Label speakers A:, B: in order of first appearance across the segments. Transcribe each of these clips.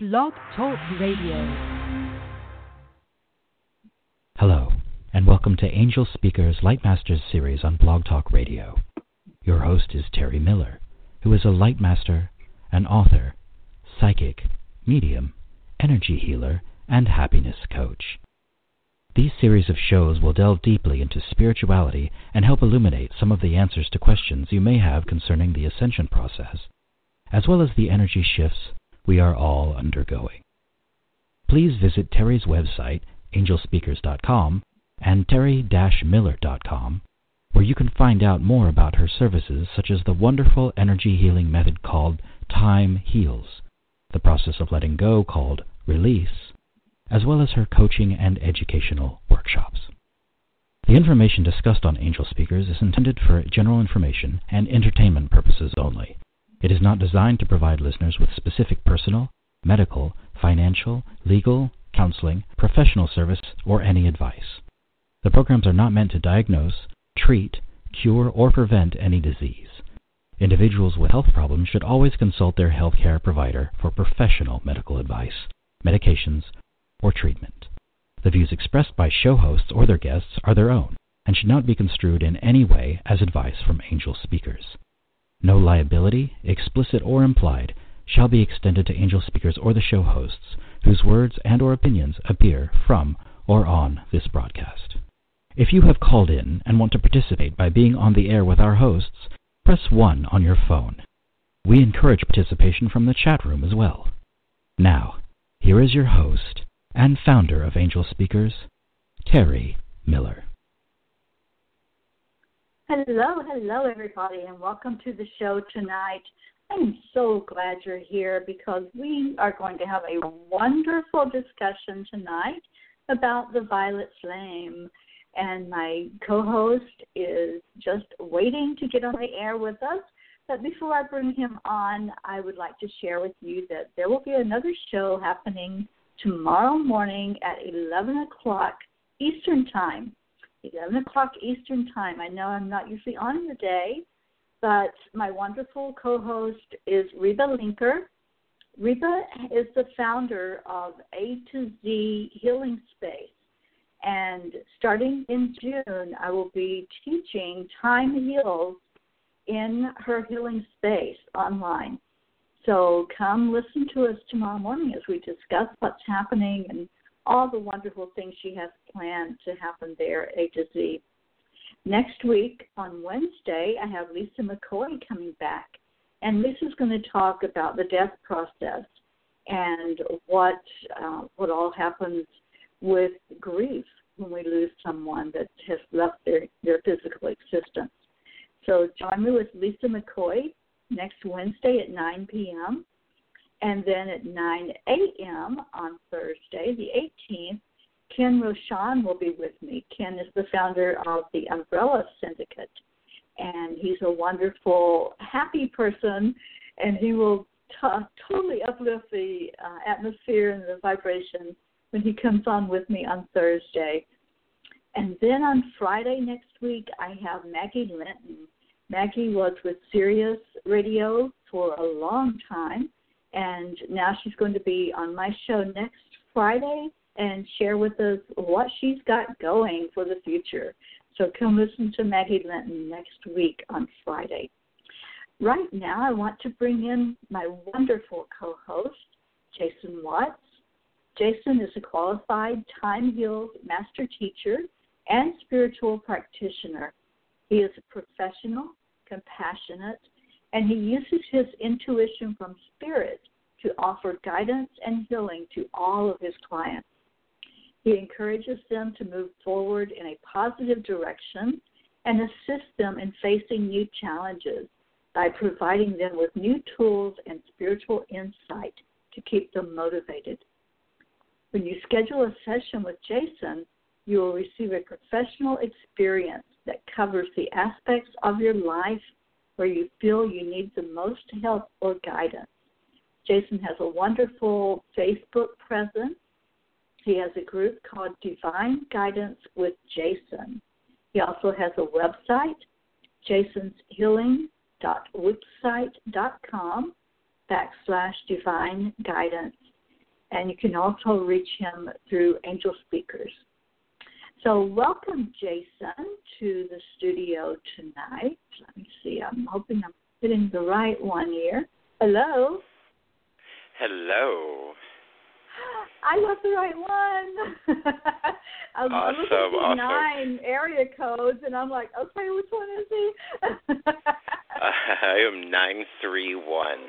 A: Blog Talk Radio.
B: Hello, and welcome to Angel Speakers Lightmasters series on Blog Talk Radio. Your host is Terry Miller, who is a Lightmaster, an author, psychic, medium, energy healer, and happiness coach. These series of shows will delve deeply into spirituality and help illuminate some of the answers to questions you may have concerning the ascension process, as well as the energy shifts we are all undergoing. Please visit Terry's website, angelspeakers.com, and terry-miller.com, where you can find out more about her services such as the wonderful energy healing method called Time Heals, the process of letting go called Release, as well as her coaching and educational workshops. The information discussed on Angel Speakers is intended for general information and entertainment purposes only. It is not designed to provide listeners with specific personal, medical, financial, legal, counseling, professional service, or any advice. The programs are not meant to diagnose, treat, cure, or prevent any disease. Individuals with health problems should always consult their healthcare provider for professional medical advice, medications, or treatment. The views expressed by show hosts or their guests are their own and should not be construed in any way as advice from angel speakers. No liability, explicit or implied, shall be extended to angel speakers or the show hosts whose words and or opinions appear from or on this broadcast. If you have called in and want to participate by being on the air with our hosts, press 1 on your phone. We encourage participation from the chat room as well. Now, here is your host and founder of Angel Speakers, Terry Miller.
C: Hello, hello, everybody, and welcome to the show tonight. I'm so glad you're here because we are going to have a wonderful discussion tonight about the violet flame. And my co host is just waiting to get on the air with us. But before I bring him on, I would like to share with you that there will be another show happening tomorrow morning at 11 o'clock Eastern Time. 11 o'clock Eastern Time. I know I'm not usually on the day, but my wonderful co host is Reba Linker. Reba is the founder of A to Z Healing Space. And starting in June, I will be teaching Time Heals in her healing space online. So come listen to us tomorrow morning as we discuss what's happening and all the wonderful things she has planned to happen there, A to Z. Next week on Wednesday, I have Lisa McCoy coming back, and Lisa's going to talk about the death process and what uh, what all happens with grief when we lose someone that has left their their physical existence. So join me with Lisa McCoy next Wednesday at 9 p.m. And then at 9 a.m. on Thursday, the 18th, Ken Rochon will be with me. Ken is the founder of the Umbrella Syndicate, and he's a wonderful, happy person, and he will t- totally uplift the uh, atmosphere and the vibration when he comes on with me on Thursday. And then on Friday next week, I have Maggie Linton. Maggie was with Sirius Radio for a long time and now she's going to be on my show next Friday and share with us what she's got going for the future. So come listen to Maggie Linton next week on Friday. Right now, I want to bring in my wonderful co host, Jason Watts. Jason is a qualified Time Heals master teacher and spiritual practitioner. He is a professional, compassionate, and he uses his intuition from spirit to offer guidance and healing to all of his clients. He encourages them to move forward in a positive direction and assists them in facing new challenges by providing them with new tools and spiritual insight to keep them motivated. When you schedule a session with Jason, you will receive a professional experience that covers the aspects of your life where you feel you need the most help or guidance. Jason has a wonderful Facebook presence. He has a group called Divine Guidance with Jason. He also has a website, jasonshealing.wixsite.com backslash divine guidance. and you can also reach him through Angel Speakers. So, welcome, Jason, to the studio tonight. Let me see. I'm hoping I'm hitting the right one here. Hello.
D: Hello.
C: I got the right one. I'm
D: awesome,
C: looking at
D: awesome.
C: nine area codes, and I'm like, okay, which one is he?
D: I am nine three one,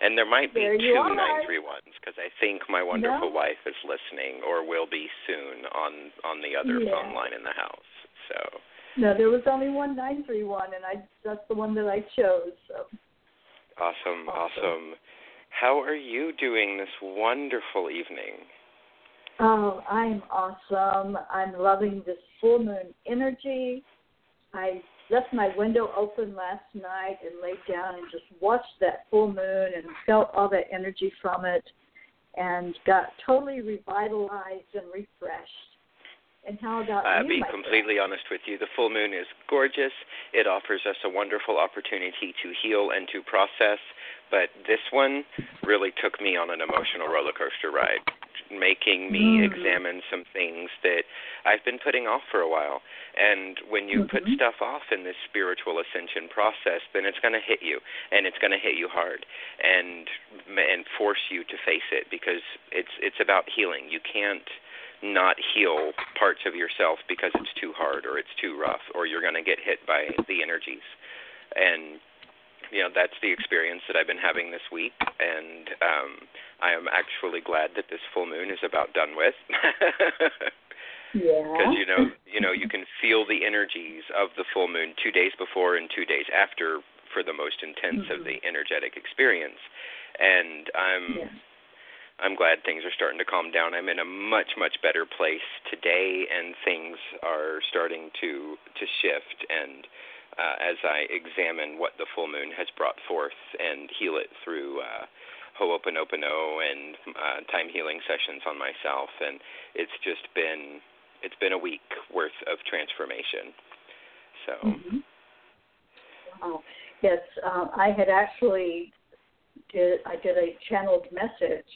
D: and there might be
C: There
D: two nine three ones because I think my wonderful
C: No.
D: wife is listening or will be soon on on the other
C: Yeah.
D: phone line in the house. So
C: no, there was only one nine three one, and I that's the one that I chose. So
D: awesome,
C: Awesome.
D: awesome. How are you doing this wonderful evening?
C: Oh, I'm awesome. I'm loving this full moon energy. I left my window open last night and laid down and just watched that full moon and felt all that energy from it and got totally revitalized and refreshed. And how about
D: I'll
C: you,
D: be completely honest with you. The full moon is gorgeous. It offers us a wonderful opportunity to heal and to process. But this one really took me on an emotional roller coaster ride, making me
C: Mm.
D: examine some things that I've been putting off for a while. And when you put
C: Mhm.
D: stuff off in this spiritual ascension process, then it's going to hit you, and it's going to hit you hard, and and force you to face it because it's it's about healing. You can't not heal parts of yourself because it's too hard or it's too rough or you're going to get hit by the energies. And you know, that's the experience that I've been having this week and um I am actually glad that this full moon is about done with.
C: Yeah.
D: Because you know, you know, you can feel the energies of the full moon 2 days before and 2 days after for the most intense of
C: Mhm.
D: the energetic experience. And I'm
C: Yeah.
D: I'm glad things are starting to calm down. I'm in a much much better place today, and things are starting to to shift. And uh, as I examine what the full moon has brought forth and heal it through uh, Ho'oponopono and uh, time healing sessions on myself, and it's just been it's been a week worth of transformation. So
C: Mhm. Wow. Yes, um, I had actually did I did a channeled message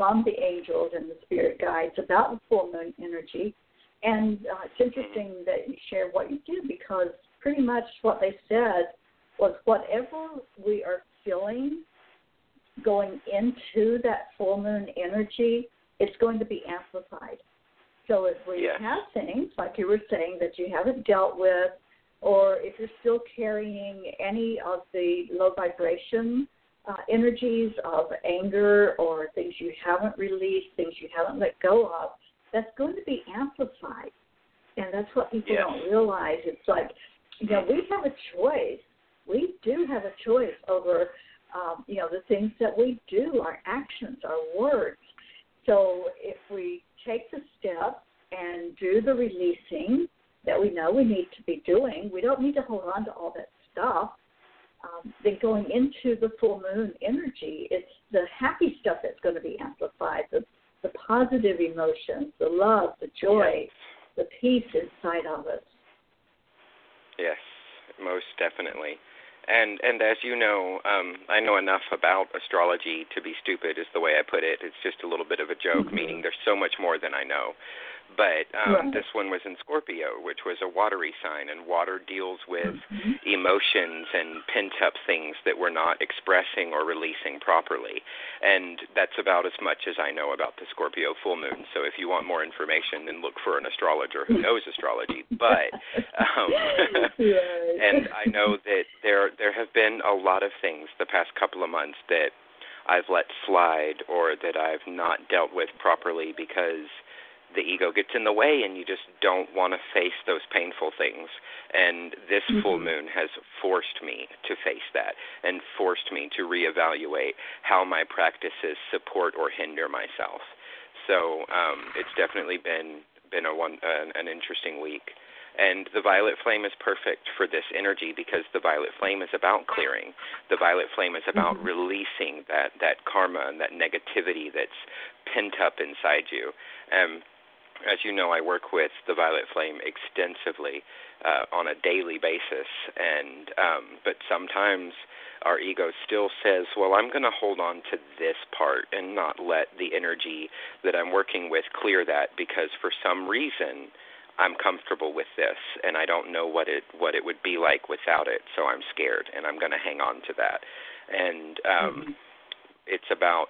C: from the angels and the spirit guides about the full moon energy, and uh, it's interesting that you share what you do because pretty much what they said was whatever we are feeling going into that full moon energy, it's going to be amplified. So if we
D: Yes.
C: have things like you were saying that you haven't dealt with, or if you're still carrying any of the low vibration uh, energies of anger or things you haven't released, things you haven't let go of, that's going to be amplified. And that's what people
D: Yes.
C: don't realize. It's like, you know, we have a choice. We do have a choice over, um, you know, the things that we do, our actions, our words. So if we take the step and do the releasing that we know we need to be doing, we don't need to hold on to all that stuff. Um, then going into the full moon energy, it's the happy stuff that's going to be amplified, the, the positive emotions, the love, the joy, the peace inside of us.
D: Yes, most definitely. And and as you know, um, I know enough about astrology to be stupid is the way I put it. It's just a little bit of a joke,
C: Mhm.
D: meaning there's so much more than I know. But um,
C: Right.
D: this one was in Scorpio, which was a watery sign, and water deals with
C: Mhm.
D: emotions and pent up things that we're not expressing or releasing properly. And that's about as much as I know about the Scorpio full moon. So if you want more information, then look for an astrologer who knows astrology. But um,
C: Right.
D: and I know that there there have been a lot of things the past couple of months that I've let slide or that I've not dealt with properly because the ego gets in the way and you just don't want to face those painful things. And this full
C: Mhm.
D: moon has forced me to face that and forced me to reevaluate how my practices support or hinder myself. So um, it's definitely been been a one an, an interesting week. And the violet flame is perfect for this energy because the violet flame is about clearing. The violet flame is about
C: Mhm.
D: releasing that that karma and that negativity that's pent up inside you. Um, as you know, I work with the violet flame extensively uh, on a daily basis, and um, but sometimes our ego still says, "Well, I'm going to hold on to this part and not let the energy that I'm working with clear that because for some reason I'm comfortable with this and I don't know what it what it would be like without it, so I'm scared and I'm going to hang on to that." And um mm-hmm it's about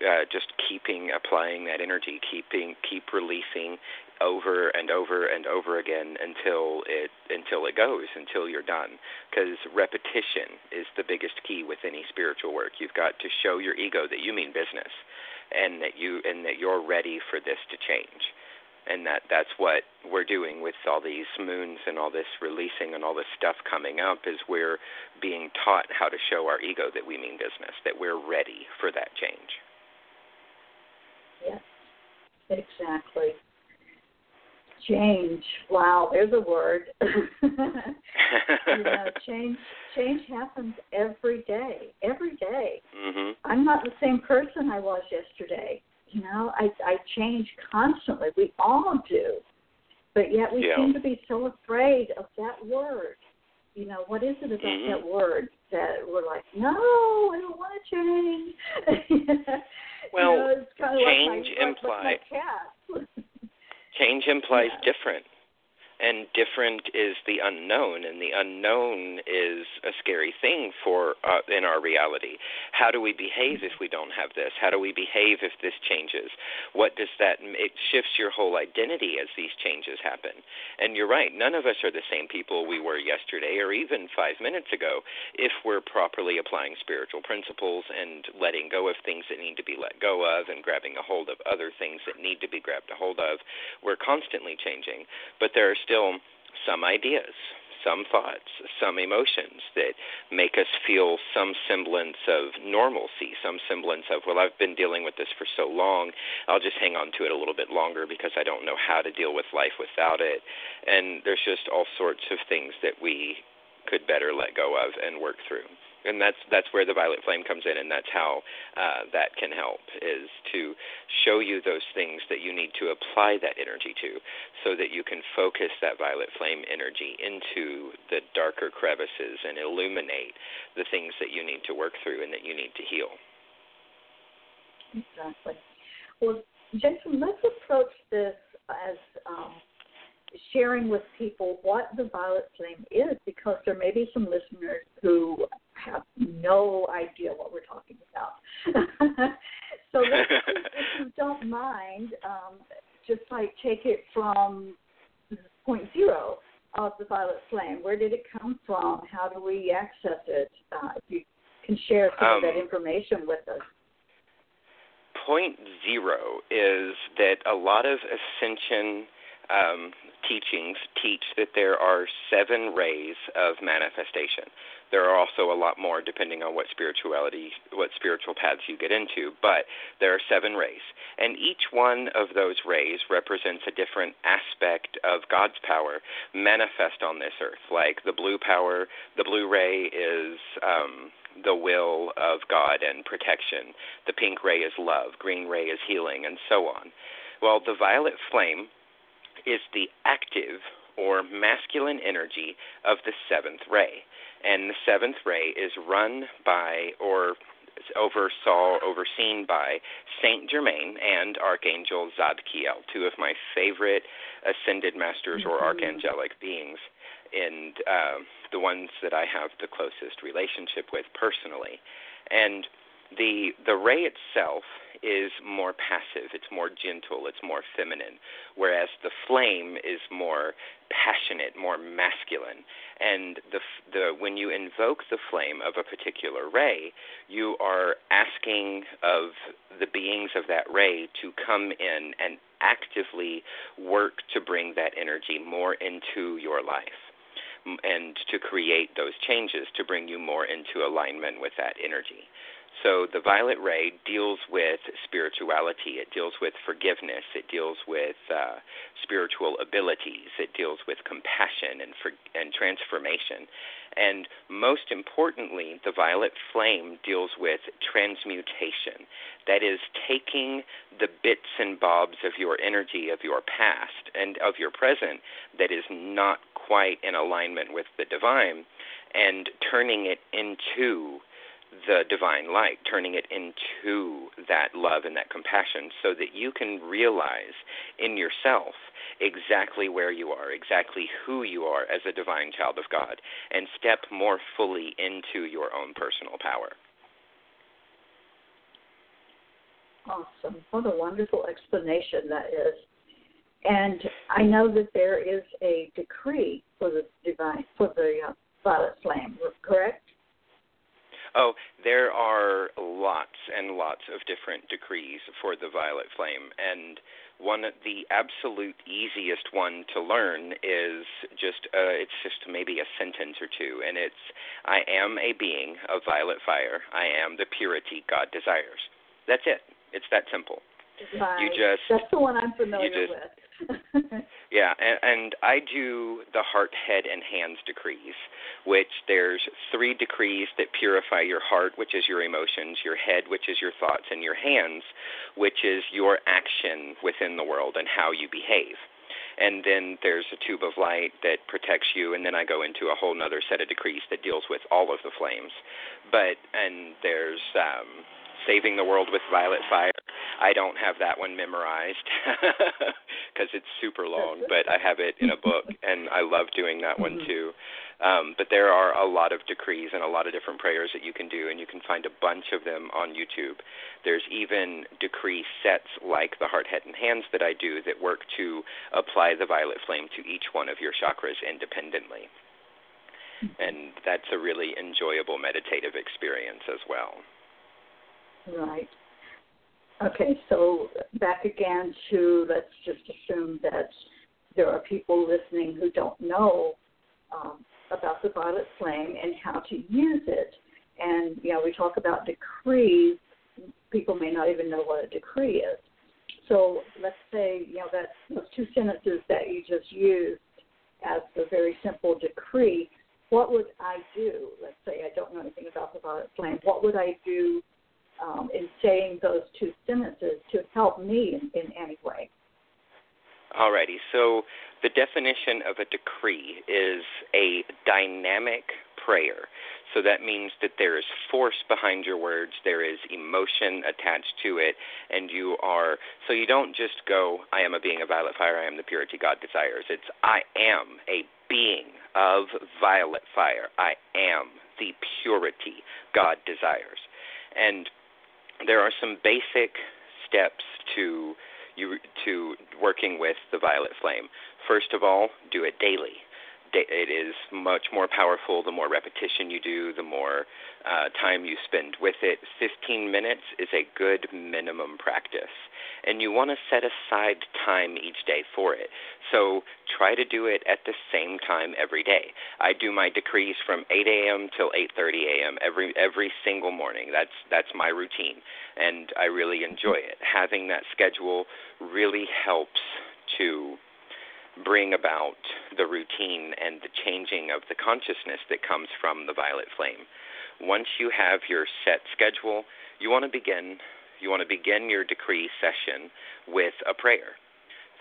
D: uh, just keeping applying that energy, keeping keep releasing over and over and over again until it until it goes until you're done. Because repetition is the biggest key with any spiritual work. You've got to show your ego that you mean business and that you and that you're ready for this to change and that that's what we're doing with all these moons and all this releasing and all this stuff coming up is we're being taught how to show our ego that we mean business that we're ready for that change.
C: Yes exactly. Change. Wow there's a word. You know change change happens every day every day.
D: Mm-hmm.
C: i'm not the same person i was yesterday you know, I I change constantly. We all do, but yet we
D: yeah.
C: seem to be so afraid of that word. You know, what is it about
D: mm-hmm.
C: that word that we're like, no, I don't want to change.
D: well,
C: you know,
D: change
C: like my,
D: implies
C: like
D: change implies
C: yeah.
D: different and different is the unknown and the unknown is a scary thing for uh, in our reality. How do we behave if we don't have this? How do we behave if this changes? What does that it shifts your whole identity as these changes happen. And you're right none of us are the same people we were yesterday or even 5 minutes ago if we're properly applying spiritual principles and letting go of things that need to be let go of and grabbing a hold of other things that need to be grabbed a hold of. We're constantly changing but there are still some ideas, some thoughts, some emotions that make us feel some semblance of normalcy, some semblance of, well, I've been dealing with this for so long, I'll just hang on to it a little bit longer because I don't know how to deal with life without it. And there's just all sorts of things that we could better let go of and work through and that's that's where the violet flame comes in, and that's how uh, that can help is to show you those things that you need to apply that energy to, so that you can focus that violet flame energy into the darker crevices and illuminate the things that you need to work through and that you need to heal.
C: Exactly. Well, Jason, let's approach this as um, sharing with people what the violet flame is because there may be some listeners who have no idea what we're talking about. so let's, if you don't mind, um, just like take it from point zero of the violet flame. Where did it come from? How do we access it? Uh, if you can share some
D: um,
C: of that information with us.
D: Point zero is that a lot of ascension um, teachings teach that there are seven rays of manifestation. There are also a lot more depending on what spirituality, what spiritual paths you get into, but there are seven rays. And each one of those rays represents a different aspect of God's power manifest on this earth. Like the blue power, the blue ray is um, the will of God and protection. The pink ray is love, green ray is healing, and so on. Well, the violet flame is the active or masculine energy of the seventh ray and the seventh ray is run by or oversaw overseen by Saint Germain and Archangel Zadkiel, two of my favorite ascended masters or
C: mm-hmm.
D: archangelic beings, and uh, the ones that I have the closest relationship with personally. And the the ray itself is more passive, it's more gentle, it's more feminine, whereas the flame is more passionate, more masculine. And the the when you invoke the flame of a particular ray, you are asking of the beings of that ray to come in and actively work to bring that energy more into your life and to create those changes to bring you more into alignment with that energy. So the violet ray deals with spirituality. It deals with forgiveness. It deals with uh, spiritual abilities. It deals with compassion and for, and transformation. And most importantly, the violet flame deals with transmutation. That is taking the bits and bobs of your energy of your past and of your present that is not quite in alignment with the divine and turning it into the divine light, turning it into that love and that compassion so that you can realize in yourself exactly where you are, exactly who you are as a divine child of God, and step more fully into your own personal power.
C: Awesome. What a wonderful explanation that is. And I know that there is a decree for the divine for the uh, violet flame, correct?
D: Oh, there are lots and lots of different decrees for the violet flame, and one of the absolute easiest one to learn is just uh, it's just maybe a sentence or two, and it's I am a being of violet fire. I am the purity God desires. That's it. It's that simple.
C: Right.
D: You just
C: that's the one I'm familiar
D: just,
C: with.
D: Yeah, and, and I do the heart, head, and hands decrees, which there's three decrees that purify your heart, which is your emotions, your head, which is your thoughts, and your hands, which is your action within the world and how you behave. And then there's a tube of light that protects you, and then I go into a whole other set of decrees that deals with all of the flames. But and there's um, saving the world with violet fire. I don't have that one memorized because it's super long, but I have it in a book, and I love doing that one mm-hmm. too. Um, but there are a lot of decrees and a lot of different prayers that you can do, and you can find a bunch of them on YouTube. There's even decree sets like the heart, head, and hands that I do that work to apply the violet flame to each one of your chakras independently. Mm-hmm. And that's a really enjoyable meditative experience as well.
C: Right. Okay, so back again to let's just assume that there are people listening who don't know um, about the violet flame and how to use it. And you know, we talk about decrees. People may not even know what a decree is. So let's say you know that those two sentences that you just used as the very simple decree. What would I do? Let's say I don't know anything about the violet flame. What would I do um, in saying those two sentences to help me in, in any way.
D: Alrighty, so the definition of a decree is a dynamic prayer. So that means that there is force behind your words, there is emotion attached to it, and you are, so you don't just go, I am a being of violet fire, I am the purity God desires. It's, I am a being of violet fire, I am the purity God desires. And there are some basic steps to you to working with the violet flame. First of all, do it daily it is much more powerful the more repetition you do, the more uh, time you spend with it. 15 minutes is a good minimum practice. And you want to set aside time each day for it. So try to do it at the same time every day. I do my decrees from 8 a.m. till 8:30 a.m. every every single morning. That's that's my routine, and I really enjoy it. Having that schedule really helps to bring about the routine and the changing of the consciousness that comes from the violet flame. Once you have your set schedule, you want to begin you want to begin your decree session with a prayer.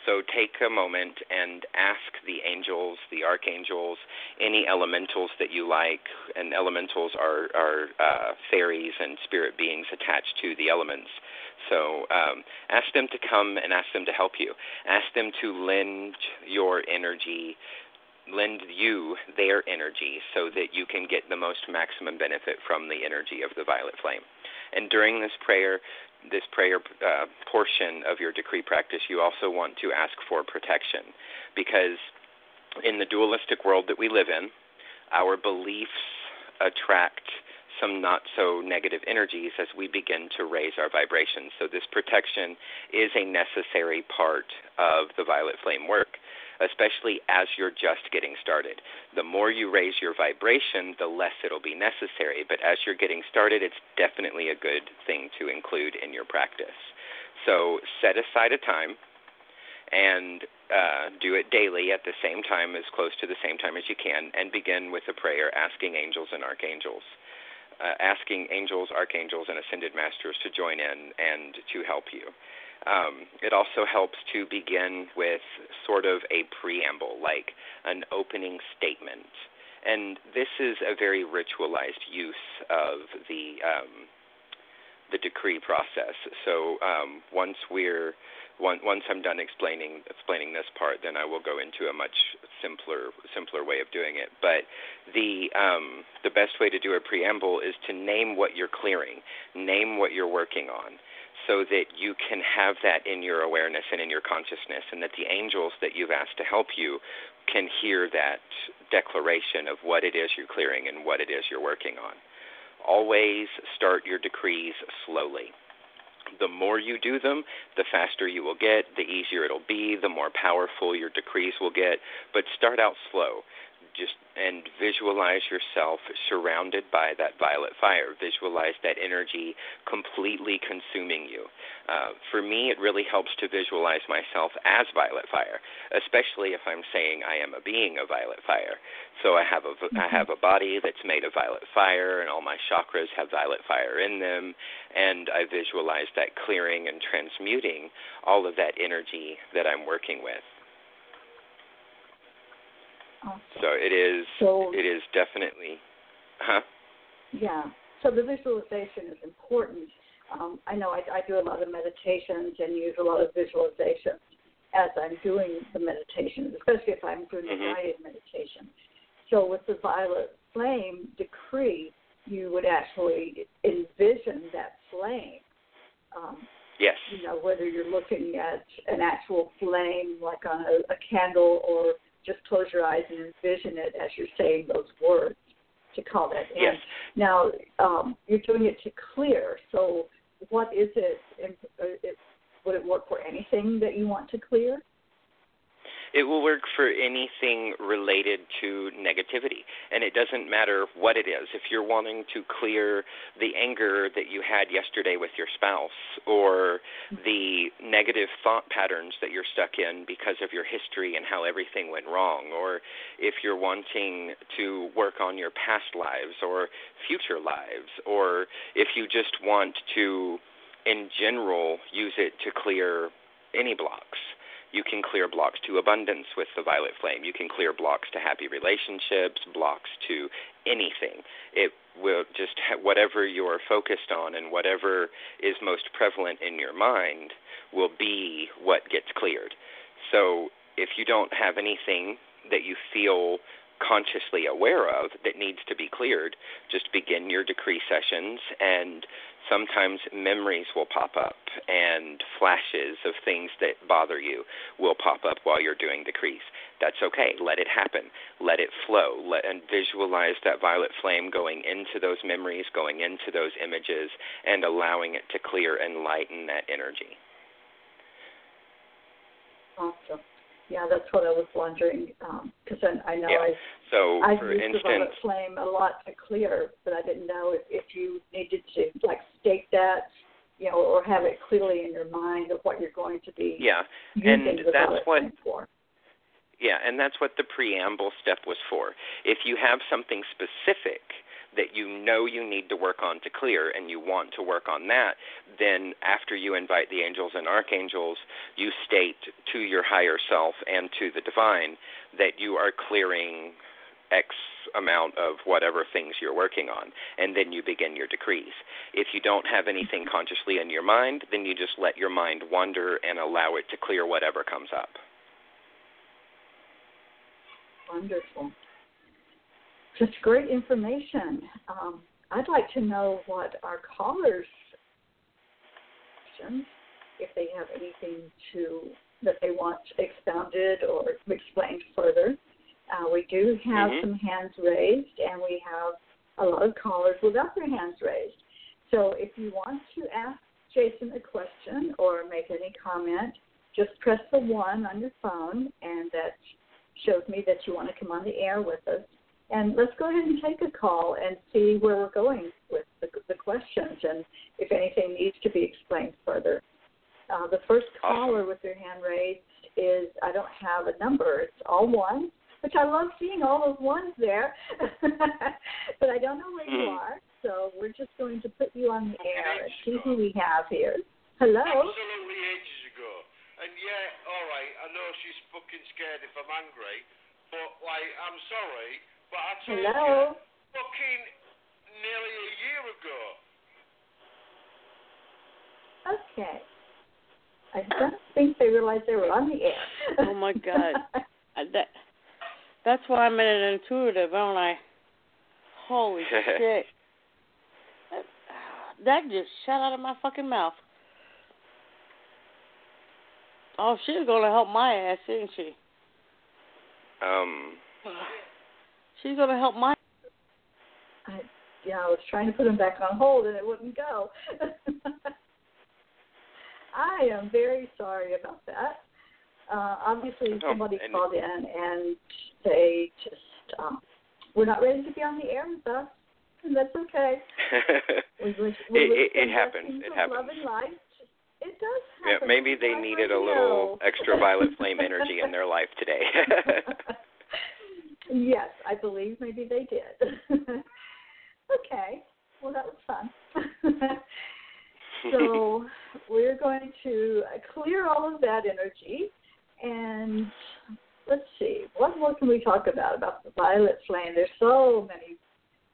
D: So take a moment and ask the angels, the archangels, any elementals that you like, and elementals are, are uh, fairies and spirit beings attached to the elements. So um, ask them to come and ask them to help you. Ask them to lend your energy, lend you their energy so that you can get the most maximum benefit from the energy of the violet flame. And during this prayer, this prayer uh, portion of your decree practice, you also want to ask for protection because in the dualistic world that we live in, our beliefs attract some not so negative energies as we begin to raise our vibrations. So, this protection is a necessary part of the violet flame work. especially as you're just getting started. The more you raise your vibration, the less it'll be necessary. But as you're getting started, it's definitely a good thing to include in your practice. So set aside a time and uh, do it daily at the same time, as close to the same time as you can, and begin with a prayer asking angels and archangels. Uh, asking angels, archangels, and ascended masters to join in and to help you. Um, it also helps to begin with sort of a preamble, like an opening statement. And this is a very ritualized use of the um, the decree process. So um, once we're once I'm done explaining explaining this part, then I will go into a much simpler simpler way of doing it. But the um, the best way to do a preamble is to name what you're clearing, name what you're working on, so that you can have that in your awareness and in your consciousness, and that the angels that you've asked to help you can hear that declaration of what it is you're clearing and what it is you're working on. Always start your decrees slowly the more you do them, the faster you will get, the easier it'll be, the more powerful your decrees will get. But start out slow just and visualize yourself surrounded by that violet fire. Visualize that energy completely consuming you. Uh, for me, it really helps to visualize myself as violet fire, especially if I'm saying I am a being of violet fire. So I have a mm-hmm. I have a body that's made of violet fire, and all my chakras have violet fire in them, and I visualize that clearing and transmuting all of that energy that I'm working with. So it is.
C: So,
D: it is definitely. Huh.
C: Yeah. So the visualization is important. Um, I know I, I do a lot of meditations and use a lot of visualizations as I'm doing the meditations, especially if I'm doing
D: mm-hmm.
C: a guided meditation. So with the violet flame decree, you would actually envision that flame. Um,
D: yes.
C: You know, whether you're looking at an actual flame, like on a, a candle, or just close your eyes and envision it as you're saying those words to call that in.
D: Yes.
C: Now, um, you're doing it to clear. So, what is it? Uh, it? Would it work for anything that you want to clear?
D: It will work for anything related to negativity. And it doesn't matter what it is. If you're wanting to clear the anger that you had yesterday with your spouse, or the negative thought patterns that you're stuck in because of your history and how everything went wrong, or if you're wanting to work on your past lives or future lives, or if you just want to, in general, use it to clear any blocks you can clear blocks to abundance with the violet flame. You can clear blocks to happy relationships, blocks to anything. It will just whatever you're focused on and whatever is most prevalent in your mind will be what gets cleared. So if you don't have anything that you feel consciously aware of that needs to be cleared, just begin your decree sessions and sometimes memories will pop up and flashes of things that bother you will pop up while you're doing decrees. That's okay. Let it happen. Let it flow. Let and visualize that violet flame going into those memories, going into those images, and allowing it to clear and lighten that energy.
C: Awesome. Yeah, that's what I was wondering because um, I, I know
D: yeah.
C: I
D: so
C: I
D: for
C: used
D: instance,
C: the flame a lot to clear, but I didn't know if, if you needed to like state that, you know, or have it clearly in your mind of what you're going to be.
D: Yeah,
C: using
D: and
C: the
D: that's what.
C: For.
D: Yeah, and that's what the preamble step was for. If you have something specific that you know you need to work on to clear and you want to work on that, then after you invite the angels and archangels, you state to your higher self and to the divine that you are clearing X amount of whatever things you're working on, and then you begin your decrees. If you don't have anything consciously in your mind, then you just let your mind wander and allow it to clear whatever comes up.
C: Wonderful. Just great information. Um, I'd like to know what our callers if they have anything to that they want expounded or explained further. Uh, we do have
D: mm-hmm.
C: some hands raised, and we have a lot of callers without their hands raised. So if you want to ask Jason a question or make any comment, just press the one on your phone, and that shows me that you want to come on the air with us. And let's go ahead and take a call and see where we're going with the, the questions and if anything needs to be explained further. Uh, the first caller with their hand raised is I don't have a number. It's all one, which I love seeing all those ones there, but I don't know where you
D: Hmm.
C: are. So we're just going to put you on the air and see who we have here. Hello.
E: Absolutely ages ago. And yeah, all right, I know she's fucking scared if I'm angry, but like, I'm sorry, but I told
C: Hello.
E: you fucking nearly a year ago.
C: Okay. I don't think they realized they were on the air.
F: Oh, my God. That that's why I'm an intuitive, aren't I? Holy shit! That, that just shot out of my fucking mouth. Oh, she's gonna help my ass, isn't she?
D: Um,
F: She's gonna help my.
C: I, yeah, I was trying to put him back on hold and it wouldn't go. I am very sorry about that. Uh, obviously,
D: Oh,
C: somebody
D: and-
C: called in and they just um, we're not ready to be on the air with us, and that's okay. We wish, we
D: It- it- it happens. It
C: of Love
D: happens.
C: and light. It does
D: yeah, maybe they needed a little extra violet flame energy in their life today.
C: yes, I believe maybe they did. okay, well that was fun. so we're going to clear all of that energy and let's see what more can we talk about about the violet flame there's so many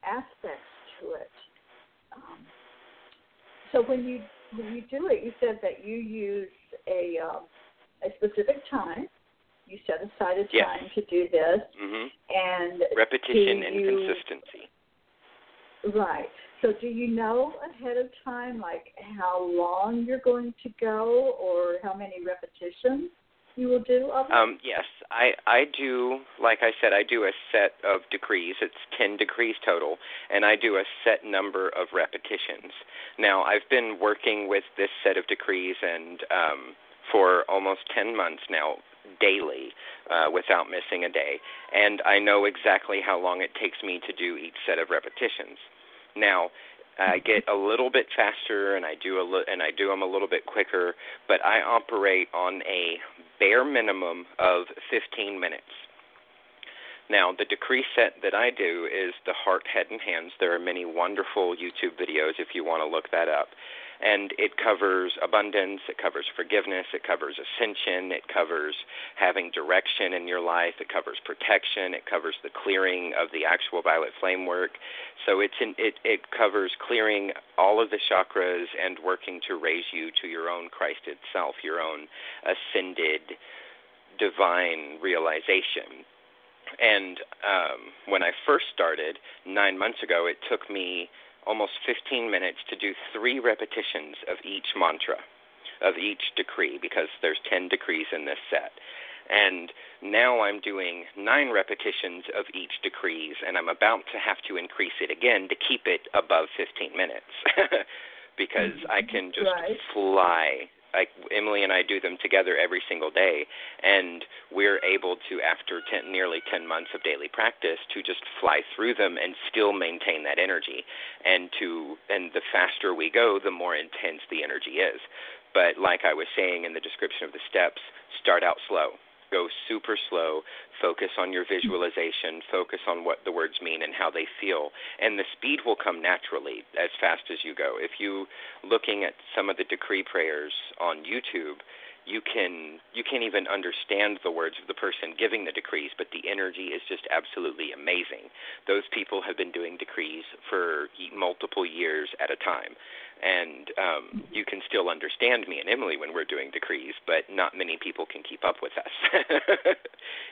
C: aspects to it um, so when you when you do it you said that you use a um, a specific time you set aside a
D: Yes.
C: time to do this
D: hmm
C: and
D: Repetition and
C: you-
D: consistency.
C: Right. So do you know ahead of time like how long you're going to go or how many repetitions you will do of?
D: Um, yes, I I do. Like I said, I do a set of decrees. It's ten decrees total, and I do a set number of repetitions. Now, I've been working with this set of decrees and um, for almost ten months now, daily, uh, without missing a day, and I know exactly how long it takes me to do each set of repetitions. Now, I get a little bit faster, and I do a li- and I do them a little bit quicker, but I operate on a bare minimum of 15 minutes. Now, the decrees set that I do is the heart, head, and hands. There are many wonderful YouTube videos if you want to look that up. And it covers abundance, it covers forgiveness, it covers ascension, it covers having direction in your life, it covers protection, it covers the clearing of the actual violet flame work. So it's in, it it covers clearing all of the chakras and working to raise you to your own Christed self, your own ascended divine realization. And um, when I first started nine months ago, it took me almost 15 minutes to do three repetitions of each mantra, of each decree, because there's 10 decrees in this set. And now I'm doing nine repetitions of each decrees, and I'm about to have to increase it again to keep it above 15 minutes, because I can just
C: Right.
D: fly like Emily and I do them together every single day, and we're able to, after ten, nearly 10 months of daily practice, to just fly through them and still maintain that energy. And to and the faster we go, the more intense the energy is. But like I was saying in the description of the steps, start out slow. Go super slow. Focus on your visualization. Focus on what the words mean and how they feel. And the speed will come naturally as fast as you go. If you looking at some of the decree prayers on YouTube, you can you can't even understand the words of the person giving the decrees, but the energy is just absolutely amazing. Those people have been doing decrees for multiple years at a time, and um, you can still understand me and Emily when we're doing decrees, but not many people can keep up with us.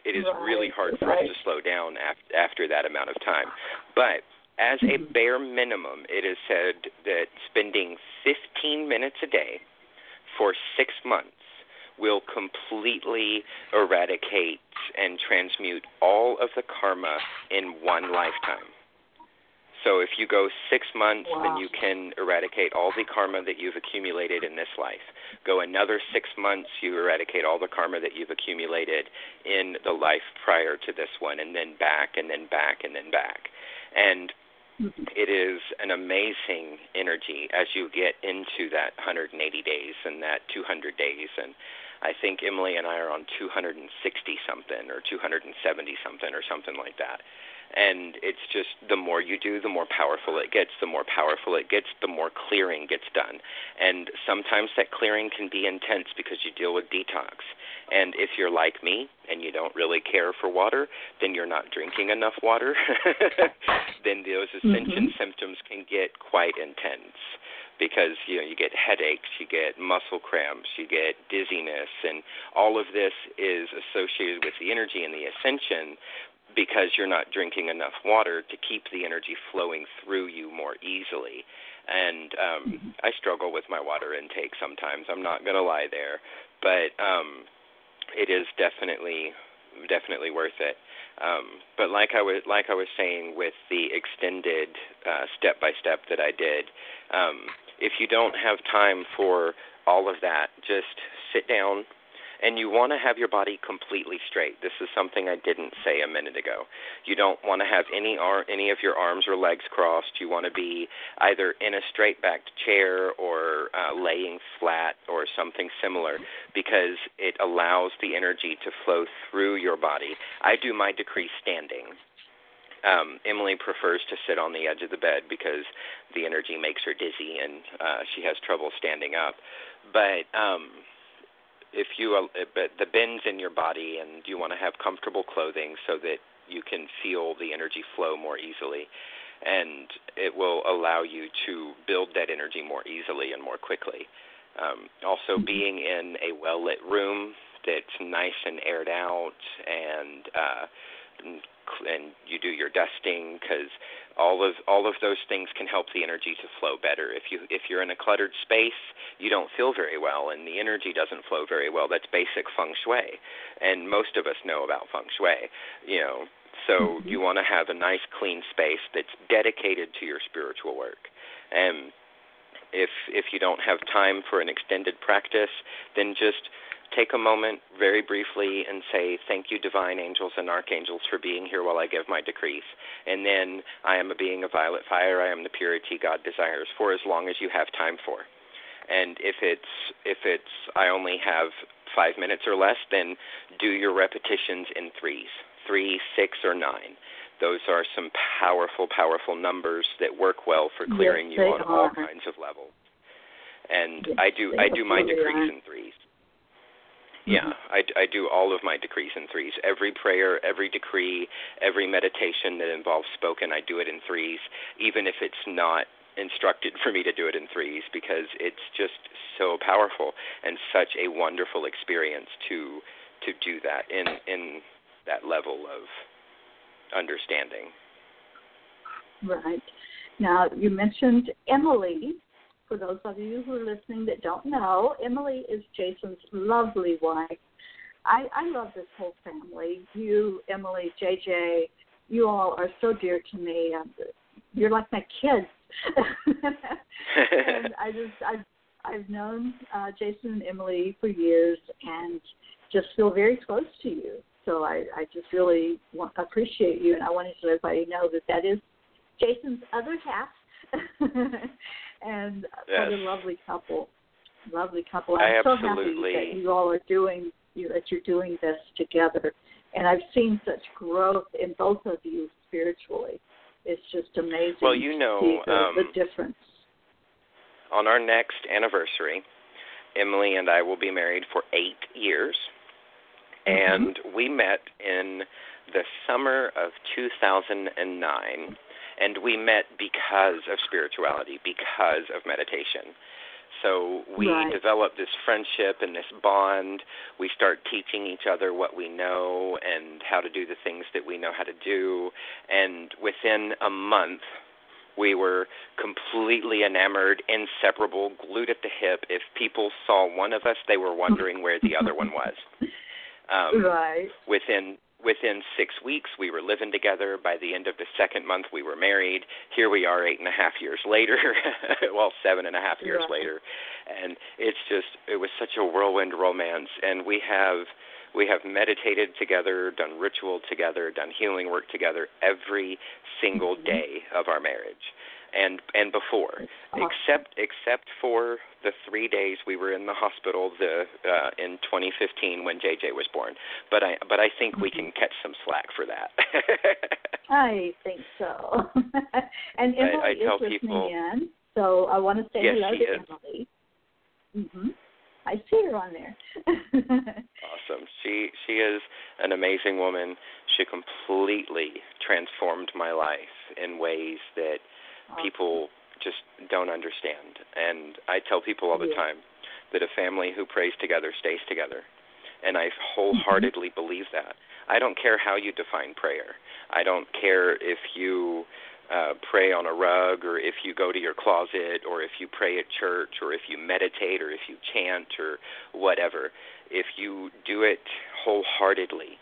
D: it is really hard for us to slow down af- after that amount of time, but as a bare minimum, it is said that spending 15 minutes a day for six months will completely eradicate and transmute all of the karma in one lifetime. So if you go six months,
C: wow.
D: then you can eradicate all the karma that you've accumulated in this life. Go another six months, you eradicate all the karma that you've accumulated in the life prior to this one, and then back, and then back, and then back. And it is an amazing energy as you get into that 180 days and that 200 days and I think Emily and I are on 260 something or 270 something or something like that. And it's just the more you do, the more powerful it gets. The more powerful it gets, the more clearing gets done. And sometimes that clearing can be intense because you deal with detox. And if you're like me and you don't really care for water, then you're not drinking enough water. then those ascension
C: Mhm.
D: symptoms can get quite intense because you know you get headaches, you get muscle cramps, you get dizziness, and all of this is associated with the energy in the ascension because you're not drinking enough water to keep the energy flowing through you more easily. And um, I struggle with my water intake sometimes. I'm not going to lie there, but um, it is definitely definitely worth it. Um, but like I was like I was saying with the extended step by step that I did, um, if you don't have time for all of that, just sit down. And you want to have your body completely straight. This is something I didn't say a minute ago. You don't want to have any ar- any of your arms or legs crossed. You want to be either in a straight backed chair or uh, laying flat or something similar because it allows the energy to flow through your body. I do my decree standing. Um, Emily prefers to sit on the edge of the bed because the energy makes her dizzy and uh, she has trouble standing up. But um, if you, uh, but the bends in your body and you want to have comfortable clothing so that you can feel the energy flow more easily, and it will allow you to build that energy more easily and more quickly. Um, also, being in a well lit room that's nice and aired out and uh, and you do your dusting because all of all of those things can help the energy to flow better. If you if you're in a cluttered space, you don't feel very well, and the energy doesn't flow very well. That's basic feng shui, and most of us know about feng shui. You know, so
C: Mhm.
D: you want to have a nice clean space that's dedicated to your spiritual work, and if if you don't have time for an extended practice, then just take a moment very briefly and say, Thank you, divine angels and archangels, for being here while I give my decrees. And then, I am a being of violet fire. I am the purity God desires for as long as you have time for. And if it's if it's I only have five minutes or less, then do your repetitions in threes, three, six, or nine. Those are some powerful, powerful numbers that work well for
C: Yes,
D: clearing you
C: they
D: on all kinds of levels. And
C: Yes,
D: I do I do my decrees
C: are.
D: in threes. Yeah, I, I do all of my decrees in threes. Every prayer, every decree, every meditation that involves spoken, I do it in threes, even if it's not instructed for me to do it in threes, because it's just so powerful and such a wonderful experience to to do that in in that level of understanding.
C: Right. Now, you mentioned Emily. For those of you who are listening that don't know, Emily is Jason's lovely wife. I, I love this whole family. You, Emily, JJ, you all are so dear to me. Um, You're like my kids. and I just, I've, I've known uh, Jason and Emily for years and just feel very close to you. So I, I just really want, appreciate you, and I wanted to let everybody know that that is Jason's other half, and what a lovely couple, lovely couple.
D: I
C: I'm so happy that you all are doing you, that you're doing this together, and I've seen such growth in both of you spiritually. It's just amazing.
D: Well, you know,
C: the,
D: um,
C: the difference.
D: on our next anniversary, Emily and I will be married for eight years. And we met in the summer of 2009. And we met because of spirituality, because of meditation. So we
C: Right.
D: develop this friendship and this bond. We start teaching each other what we know and how to do the things that we know how to do. And within a month, we were completely enamored, inseparable, glued at the hip. If people saw one of us, they were wondering where the other one was. Um,
C: right.
D: Within within six weeks, we were living together. By the end of the second month, we were married. Here we are, eight and a half years later. well, seven and a half years
C: right.
D: later, and it's just it was such a whirlwind romance. And we have we have meditated together, done ritual together, done healing work together every single
C: mm-hmm.
D: day of our marriage and and before
C: awesome.
D: except except for the 3 days we were in the hospital the uh in 2015 when JJ was born but I but I think we can
C: Mm-hmm.
D: catch some slack for that
C: I think so. and Emily
D: I
C: is
D: tell
C: listening
D: people-
C: in, so I want to say
D: Yes,
C: hello to
D: is.
C: Emily. Mhm. I see her on there.
D: awesome she she is an amazing woman she completely transformed my life in ways that people just don't understand. And I tell people all the
C: Yeah.
D: time that a family who prays together stays together. And I wholeheartedly
C: Mm-hmm.
D: believe that. I don't care how you define prayer. I don't care if you uh, pray on a rug or if you go to your closet or if you pray at church or if you meditate or if you chant or whatever. If you do it wholeheartedly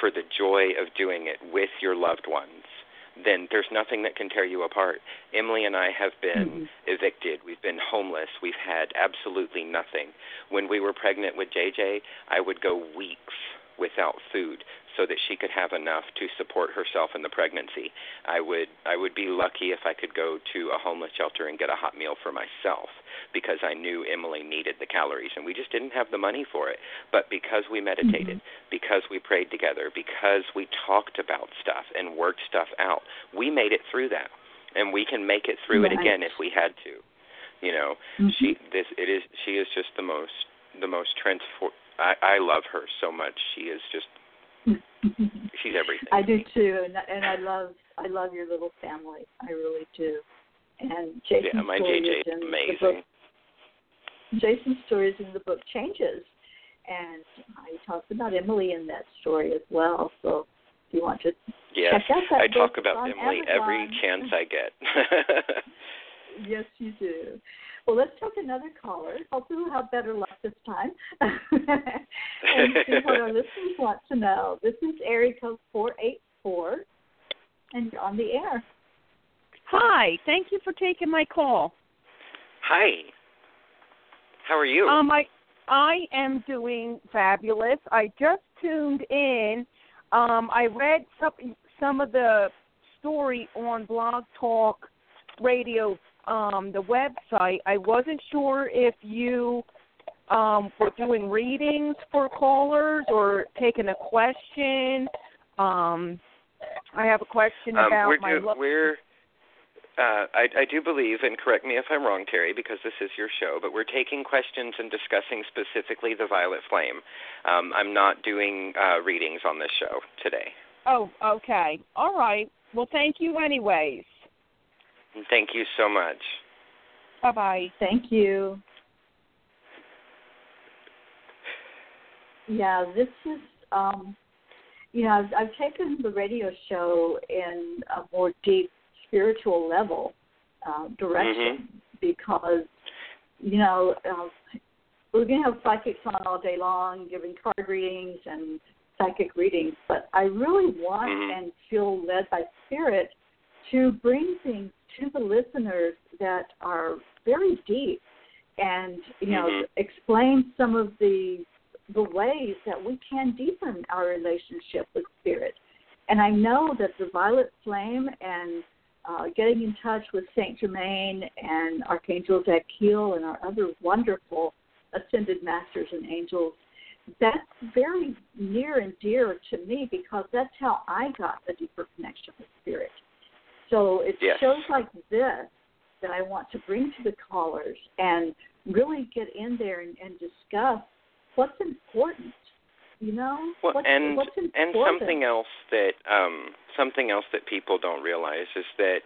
D: for the joy of doing it with your loved ones, then there's nothing that can tear you apart. Emily and I have been
C: Mhm.
D: evicted. We've been homeless. We've had absolutely nothing. When we were pregnant with JJ, I would go weeks without food so that she could have enough to support herself in the pregnancy. I would I would be lucky if I could go to a homeless shelter and get a hot meal for myself because I knew Emily needed the calories and we just didn't have the money for it. But because we meditated, because we prayed together, because we talked about stuff and worked stuff out, we made it through that. And we can make it through it again if we had to. You know,
C: Mhm.
D: she this it is she is just the most the most transform I I love her so much. She is just she's everything.
C: I do too, and and I love I love your little family. I really do. And Jason's
D: yeah, my
C: story
D: JJ
C: is in the
D: amazing.
C: book. Jason's story is in the book Changes, and I talked about Emily in that story as well. So if you want to
D: Yes.
C: check out that
D: I talk
C: book, it's
D: about Emily every chance I get.
C: Yes, you do. Well, let's take another caller. Hopefully, we'll have better luck this time. and see what our listeners want to know. This is area code 484, and you're on the air.
G: Hi, thank you for taking my call.
D: Hi. How are you?
G: Um, I I am doing fabulous. I just tuned in. Um, I read some some of the story on Blog Talk Radio, um, the website. I wasn't sure if you um, were doing readings for callers or taking a question. Um, I have a question
D: um,
G: about
D: we're
G: my.
D: do,
G: lo-
D: we're uh, I, I do believe, and correct me if I'm wrong, Terry, because this is your show, but we're taking questions and discussing specifically the Violet Flame. Um, I'm not doing uh, readings on this show today.
G: oh, okay. All right. Well, thank you, anyways.
D: Thank you so much.
G: Bye bye.
C: Thank you. Yeah, this is, um, you know, I've, I've taken the radio show in a more deep spiritual level uh, direction because, you know, uh, we're going to have psychics on all day long giving card readings and psychic readings, but I really want
D: Mhm.
C: and feel led by spirit to bring things to the listeners that are very deep and you know
D: Mhm.
C: explain some of the the ways that we can deepen our relationship with spirit and i know that the violet flame and uh, getting in touch with saint germain and archangel Zadkiel and our other wonderful ascended masters and angels that's very near and dear to me because that's how i got a deeper connection with spirit so it's
D: Yes.
C: shows like this that I want to bring to the callers and really get in there and, and discuss what's important. You know,
D: Well,
C: what's,
D: and
C: what's
D: and something else that um, something else that people don't realize is that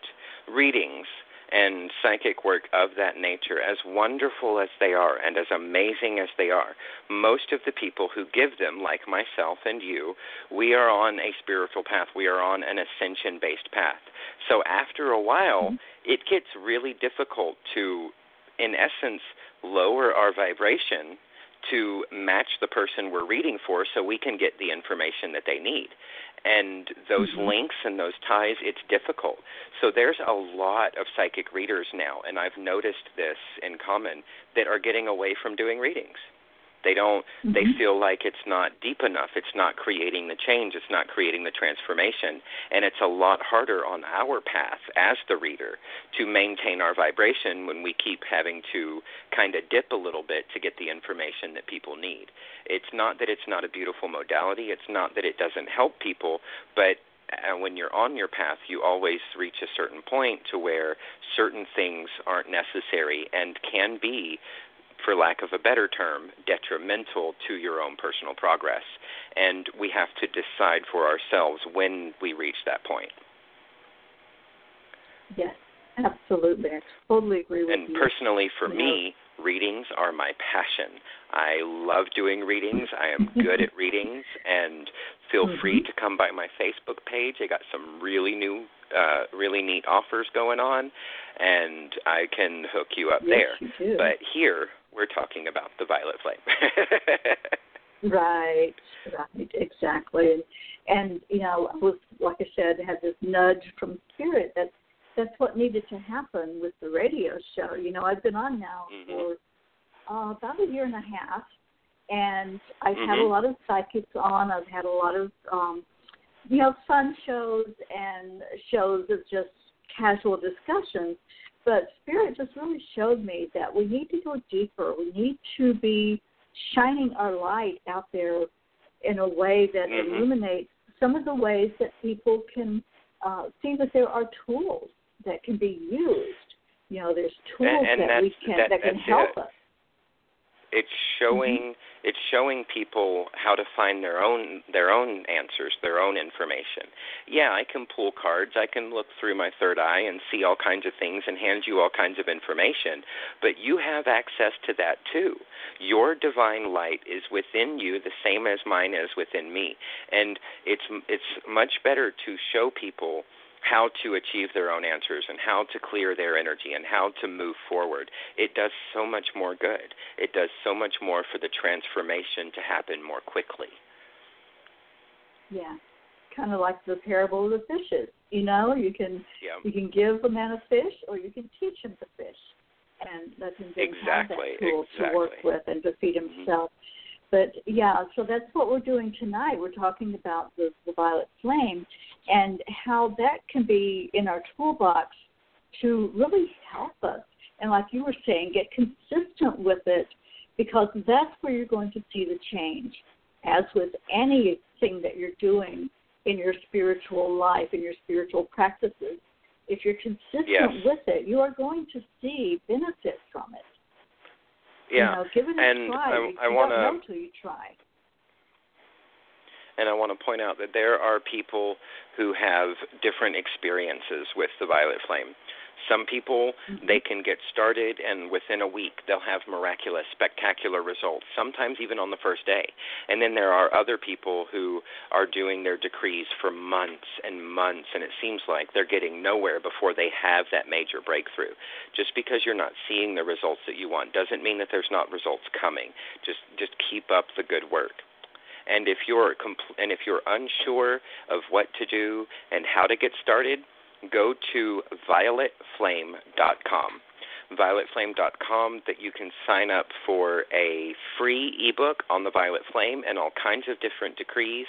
D: readings and psychic work of that nature, as wonderful as they are and as amazing as they are, most of the people who give them, like myself and you, we are on a spiritual path. We are on an ascension based path. So after a while, mm-hmm. it gets really difficult to, in essence, lower our vibration to match the person we're reading for so we can get the information that they need. And those
C: mm-hmm.
D: links and those ties, it's difficult. So there's a lot of psychic readers now, and I've noticed this in common, that are getting away from doing readings. They don't
C: mm-hmm.
D: they feel like it's not deep enough. It's not creating the change, it's not creating the transformation, and it's a lot harder on our path as the reader to maintain our vibration when we keep having to kind of dip a little bit to get the information that people need. It's not that it's not a beautiful modality, it's not that it doesn't help people, but uh, when you're on your path, you always reach a certain point to where certain things aren't necessary and can be for lack of a better term, detrimental to your own personal progress. And we have to decide for ourselves when we reach that point.
C: Yes, absolutely. I totally agree with
D: and
C: you.
D: And personally, for
C: yeah.
D: me, readings are my passion. I love doing readings. I am good at readings, and feel
C: mm-hmm.
D: free to come by my Facebook page. I got some really new, uh, really neat offers going on, and I can hook you up
C: yes,
D: there.
C: You do.
D: But here, we're talking about the violet flame.
C: right, right, exactly. And, and you know, I was like I said, had this nudge from spirit that that's what needed to happen with the radio show. You know, I've been on now
D: mm-hmm.
C: for uh, about a year and a half, and I've
D: mm-hmm.
C: had a lot of psychics on. I've had a lot of, um, you know, fun shows and shows of just casual discussions. But Spirit just really showed me that we need to go deeper. We need to be shining our light out there in a way that
D: mm-hmm.
C: illuminates some of the ways that people can uh, see that there are tools that can be used. You know, there's tools
D: and, and
C: that we can
D: that,
C: that can help
D: it.
C: us.
D: It's showing mm-hmm. it's showing people how to find their own their own answers, their own information. Yeah, I can pull cards, I can look through my third eye and see all kinds of things and hand you all kinds of information, but you have access to that too. Your divine light is within you the same as mine is within me. And it's it's much better to show people how to achieve their own answers and how to clear their energy and how to move forward. It does so much more good. It does so much more for the transformation to happen more quickly.
C: Yeah, kind of like the parable of the fishes. You know, you can
D: yeah.
C: you can give a man a fish, or you can teach him to fish, and let him
D: exactly,
C: have that tool
D: exactly.
C: to work with and to feed
D: Mm-hmm.
C: himself. Mm-hmm. But yeah, so that's what we're doing tonight. We're talking about the, the violet flame and how that can be in our toolbox to really help us. And like you were saying, get consistent with it because that's where you're going to see the change. As with anything that you're doing in your spiritual life, in your spiritual practices, if you're consistent
D: yes.
C: with it, you are going to see benefit from it.
D: Yeah,
C: you know, give it a
D: and
C: try.
D: I, I want to
C: you try.
D: And I want to point out that there are people who have different experiences with the violet flame. Some people,
C: mm-hmm.
D: they can get started, and within a week, they'll have miraculous, spectacular results, sometimes even on the first day. And then there are other people who are doing their decrees for months and months, and it seems like they're getting nowhere before they have that major breakthrough. Just because you're not seeing the results that you want doesn't mean that there's not results coming. Just, just keep up the good work. And if you're compl- and if you're unsure of what to do and how to get started, go to violetflame.com. Violetflame.com that you can sign up for a free ebook on the violet flame and all kinds of different decrees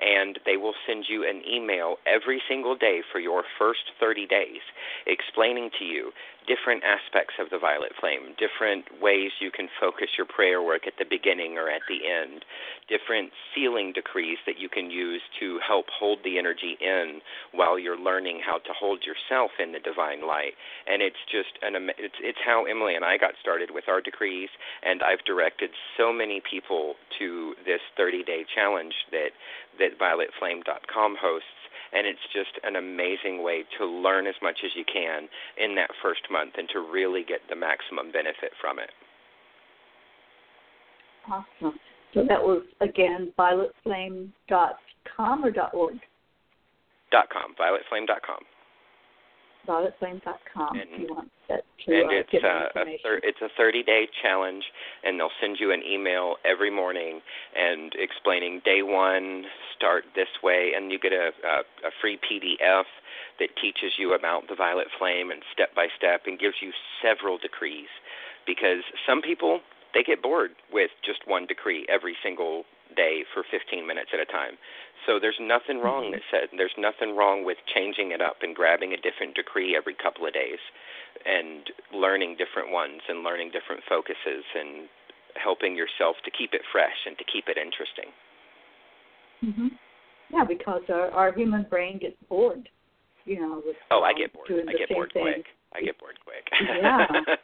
D: and they will send you an email every single day for your first 30 days explaining to you different aspects of the violet flame, different ways you can focus your prayer work at the beginning or at the end, different sealing decrees that you can use to help hold the energy in while you're learning how to hold yourself in the divine light. And it's just an it's it's how Emily and I got started with our decrees and I've directed so many people to this 30-day challenge that that violetflame.com hosts and it's just an amazing way to learn as much as you can in that first month and to really get the maximum benefit from it.
C: Awesome. So that was again violetflame.com or .org.
D: Dot .com, violetflame.com.
C: violetflame.com if you want that to
D: and
C: uh,
D: it's
C: get
D: uh, a
C: information.
D: thir- it's a 30 day challenge and they'll send you an email every morning and explaining day one start this way and you get a, a a free pdf that teaches you about the violet flame and step by step and gives you several decrees because some people they get bored with just one decree every single day for 15 minutes at a time so there's nothing wrong that said there's nothing wrong with changing it up and grabbing a different decree every couple of days and learning different ones and learning different focuses and helping yourself to keep it fresh and to keep it interesting.
C: hmm Yeah, because our, our human brain gets bored. You know, with
D: Oh, I
C: um,
D: get bored.
C: doing
D: I get bored
C: thing.
D: quick. I get bored quick.
C: Yeah.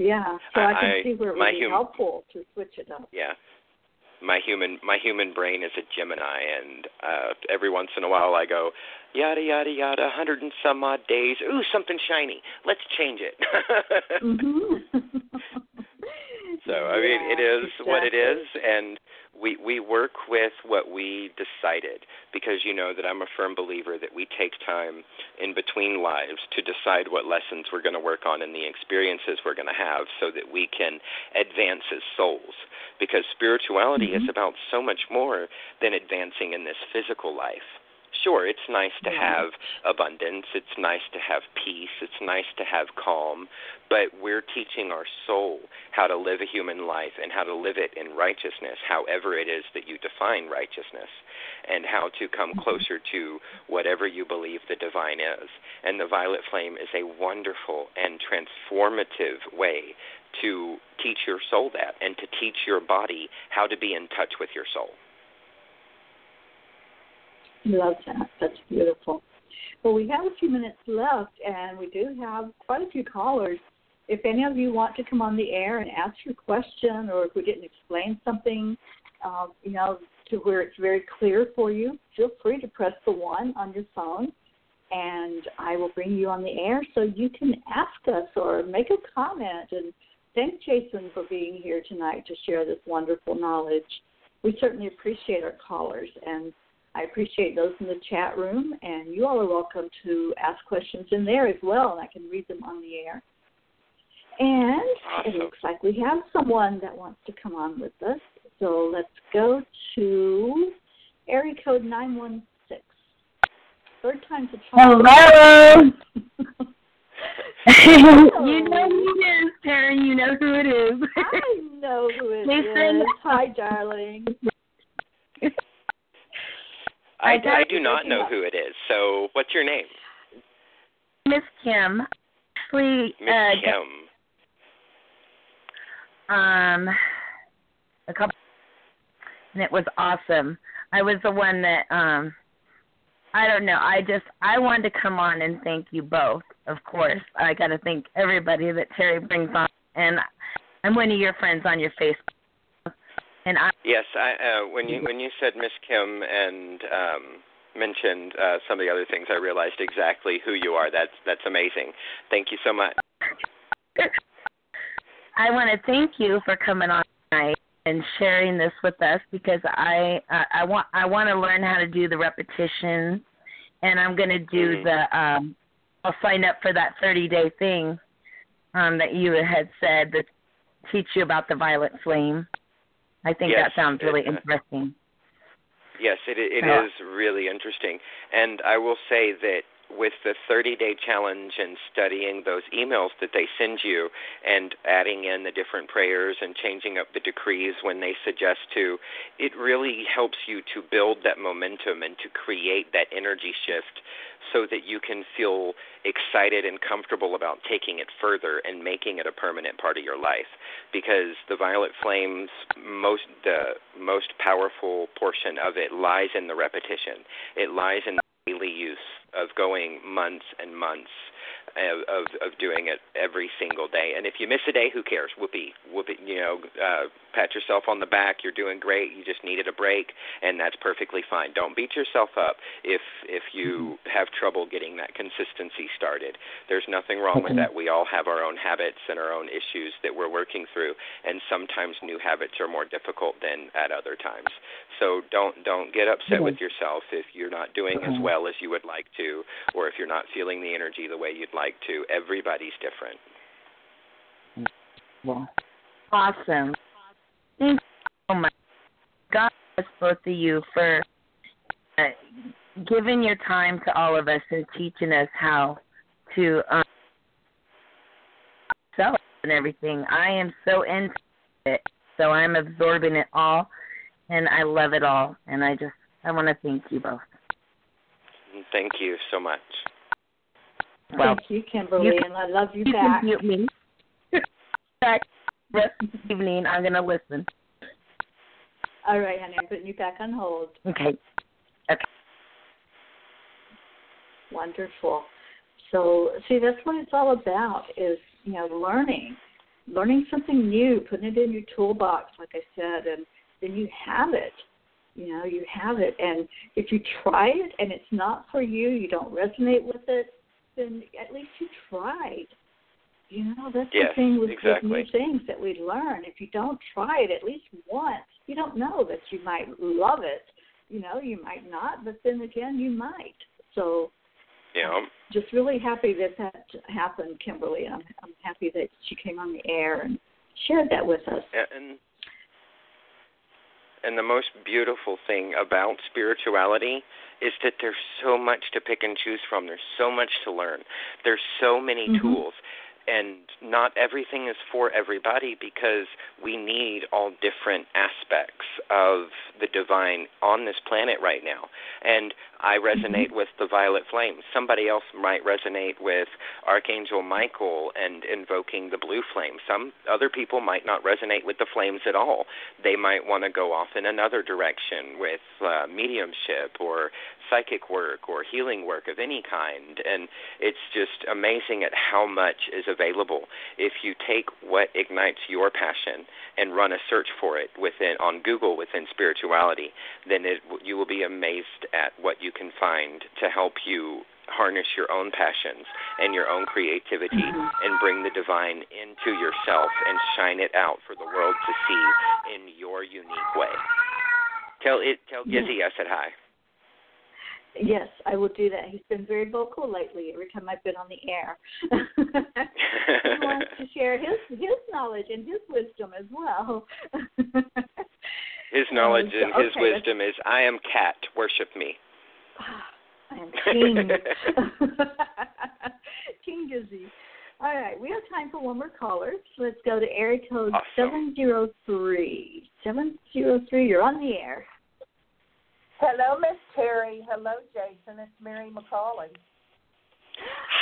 C: Yeah, so I, can
D: I-
C: see where it would be
D: hum-
C: helpful to switch it up.
D: yeah. My human my human brain is a Gemini and uh every once in a while I go yada yada yada, a hundred and some odd days. Ooh, something shiny. Let's change it.
C: hmm
D: So I mean, it is what it is, and we we work with what we decided because you know that I'm a firm believer that we take time in between lives to decide what lessons we're going to work on and the experiences we're going to have, so that we can advance as souls. Because spirituality is
C: Mhm.
D: about so much more than advancing in this physical life. Sure, it's nice to have abundance, it's nice to have peace, it's nice to have calm, but we're teaching our soul how to live a human life and how to live it in righteousness, however it is that you define righteousness, and how to come
C: Mhm.
D: closer to whatever you believe the divine is. And the violet flame is a wonderful and transformative way to teach your soul that and to teach your body how to be in touch with your soul.
C: Love that. That's beautiful. Well, we have a few minutes left, and we do have quite a few callers. If any of you want to come on the air and ask your question, or if we didn't explain something, uh, you know, to where it's very clear for you, feel free to press the one on your phone, and I will bring you on the air so you can ask us or make a comment. And thank Jason for being here tonight to share this wonderful knowledge. We certainly appreciate our callers and I appreciate those in the chat room, and you all are welcome to ask questions in there as well, and I can read them on the air. And
D: Awesome.
C: it looks like we have someone that wants to come on with us. So let's go to area code 916. Third time's a charm.
H: Hello.
C: Hello.
H: you know who it is, Terry. You know who it is.
C: I know who it
H: Listen.
C: is. Hi, darling.
D: I,
H: I
D: I do not know who it is. So, what's your name?
H: Miss Kim. Actually,
D: Miss
H: uh,
D: Kim.
H: um, a couple, and it was awesome. I was the one that um, I don't know. I just I wanted to come on and thank you both. Of course, I got to thank everybody that Terry brings on, and I'm one of your friends on your Facebook, and I
D: Yes, I uh when you when you said Miss Kim and um mentioned uh some of the other things I realized exactly who you are. That's that's amazing. Thank you so much.
H: I want to thank you for coming on tonight and sharing this with us because I uh, I want I want to learn how to do the repetition, and I'm going to do
D: Mhm.
H: the um I'll sign up for that 30 day thing um that you had said that teach you about the violet flame. I think
D: Yes,
H: that sounds really
D: it, uh,
H: interesting.
D: Yes, it it
H: Yeah.
D: is really interesting. And I will say that with the 30-day challenge and studying those emails that they send you and adding in the different prayers and changing up the decrees when they suggest to, it really helps you to build that momentum and to create that energy shift so that you can feel excited and comfortable about taking it further and making it a permanent part of your life. Because the violet flames most the most powerful portion of it lies in the repetition. It lies in the daily use of going months and months of of, doing it every single day and if you miss a day who cares whoopee whoopee you know uh pat yourself on the back. You're doing great. You just needed a break, and that's perfectly fine. Don't beat yourself up if if you mm-hmm. have trouble getting that consistency started. There's nothing wrong with that. We all have our own habits and our own issues that we're working through, and sometimes new habits are more difficult than at other times. So don't don't get upset with yourself if you're not doing as well as you would like to, or if you're not feeling the energy the way you'd like to. Everybody's different.
H: Well, awesome. Thank you so much. God bless both of you for uh, giving your time to all of us and teaching us how to um, and everything. I am so into it, so I'm absorbing it all, and I love it all. And I just I want to thank you both.
D: Thank you so much.
C: Well, thank you, Kimberly, you and I love you,
H: you
C: back.
H: Can mute me. back rest of the evening. I'm gonna listen.
C: All right, honey. I'm putting you back on hold.
H: Okay. Okay.
C: Wonderful. So, see, that's what it's all about is, you know, learning, learning something new, putting it in your toolbox, like I said, and then you have it. You know, you have it. And if you try it and it's not for you, you don't resonate with it, then at least you tried. You know, that's
D: yes,
C: the thing with,
D: exactly.
C: with new things that we learn. If you don't try it at least once, you don't know that you might love it. You know, you might not, but then again, you might. So,
D: yeah.
C: Um, just really happy that that happened, Kimberly. I'm I'm happy that she came on the air and shared that with us.
D: And and the most beautiful thing about spirituality is that there's so much to pick and choose from. There's so much to learn. There's so many
C: mm-hmm.
D: tools and not everything is for everybody because we need all different aspects of the divine on this planet right now. And I resonate with the violet flame. Somebody else might resonate with Archangel Michael and invoking the blue flame. Some other people might not resonate with the flames at all. They might want to go off in another direction with uh, mediumship or psychic work or healing work of any kind. And it's just amazing at how much is available if you take what ignites your passion and run a search for it within on Google within spirituality. Then it, you will be amazed at what you can find to help you harness your own passions and your own creativity
C: mm-hmm.
D: and bring the divine into yourself and shine it out for the world to see in your unique way. Tell it tell Gizzy I said hi.
C: Yes, I will do that. He's been very vocal lately. Every time I've been on the air, he wants to share his his knowledge and his wisdom as well.
D: his knowledge and
C: okay,
D: his wisdom is, "I am cat, worship me."
C: Ah, I am king. king Gizzy. All right, we have time for one more caller. So let's go to area code seven zero three. Seven zero three. You're on the air.
I: Hello, Miss Terry. Hello, Jason. It's Mary McCauley.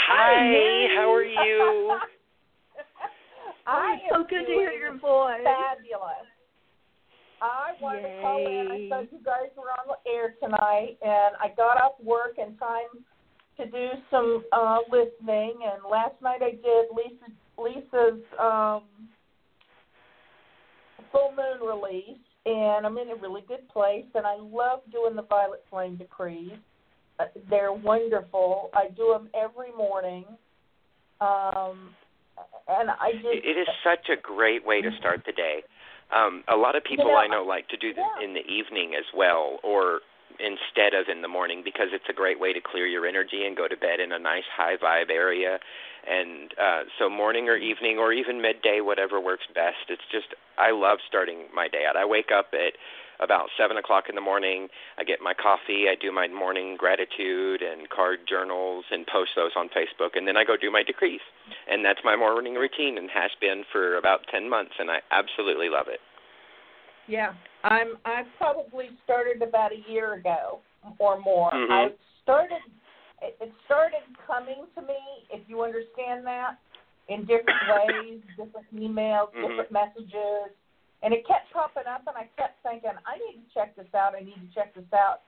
D: Hi,
C: Mary.
D: how are you?
I: I
C: so
I: am
C: good to hear your voice.
I: Fabulous. I wanted
C: Yay.
I: to call in. I saw you guys were on the air tonight, and I got off work in time to do some uh listening. And last night I did Lisa Lisa's um full moon release and I'm in a really good place. And I love doing the Violet Flame decrees. Uh, they're wonderful. I do them every morning. Um, and I just
D: it is such a great way to start the day. Um, a lot of people
I: You know,
D: I know like to do this
I: yeah.
D: in the evening as well, or instead of in the morning, because it's a great way to clear your energy and go to bed in a nice high vibe area. And uh, so, morning or evening or even midday, whatever works best. It's just I love starting my day out. I wake up at about seven o'clock in the morning. I get my coffee. I do my morning gratitude and card journals and post those on Facebook, and then I go do my decrees. And that's my morning routine, and has been for about ten months, and I absolutely love it.
I: Yeah, I'm. I probably started about a year ago or more.
D: Mhm.
I: I started. It it started coming to me, if you understand that, in different ways, different emails,
D: Mhm.
I: different messages, and it kept popping up, and I kept thinking, I need to check this out. I need to check this out.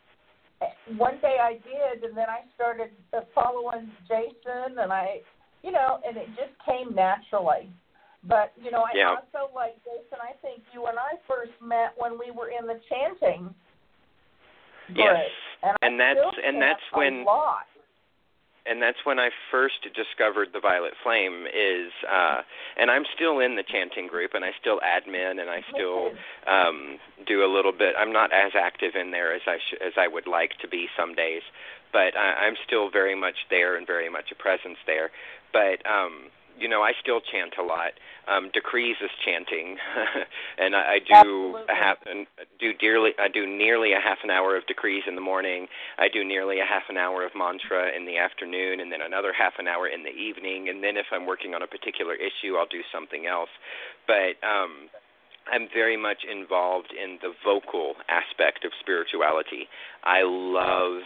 I: One day I did, and then I started uh, following Jason, and I, you know, and it just came naturally. But you know, I
D: Yeah.
I: also like Jason. I think you and I first met when we were in the chanting.
D: Yes.
I: group, and, I
D: And that's- and that's
I: a
D: when-
I: lot.
D: And that's when I first discovered the Violet Flame is uh and I'm still in the chanting group and I still admin and I still um do a little bit. I'm not as active in there as I sh- as I would like to be some days but I I'm still very much there and very much a presence there. But um you know I still chant a lot um decrees is chanting and I, I do
I: Absolutely.
D: a half do dearly I do nearly a half an hour of decrees in the morning I do nearly a half an hour of mantra in the afternoon and then another half an hour in the evening and then if I'm working on a particular issue I'll do something else. But um I'm very much involved in the vocal aspect of spirituality. I love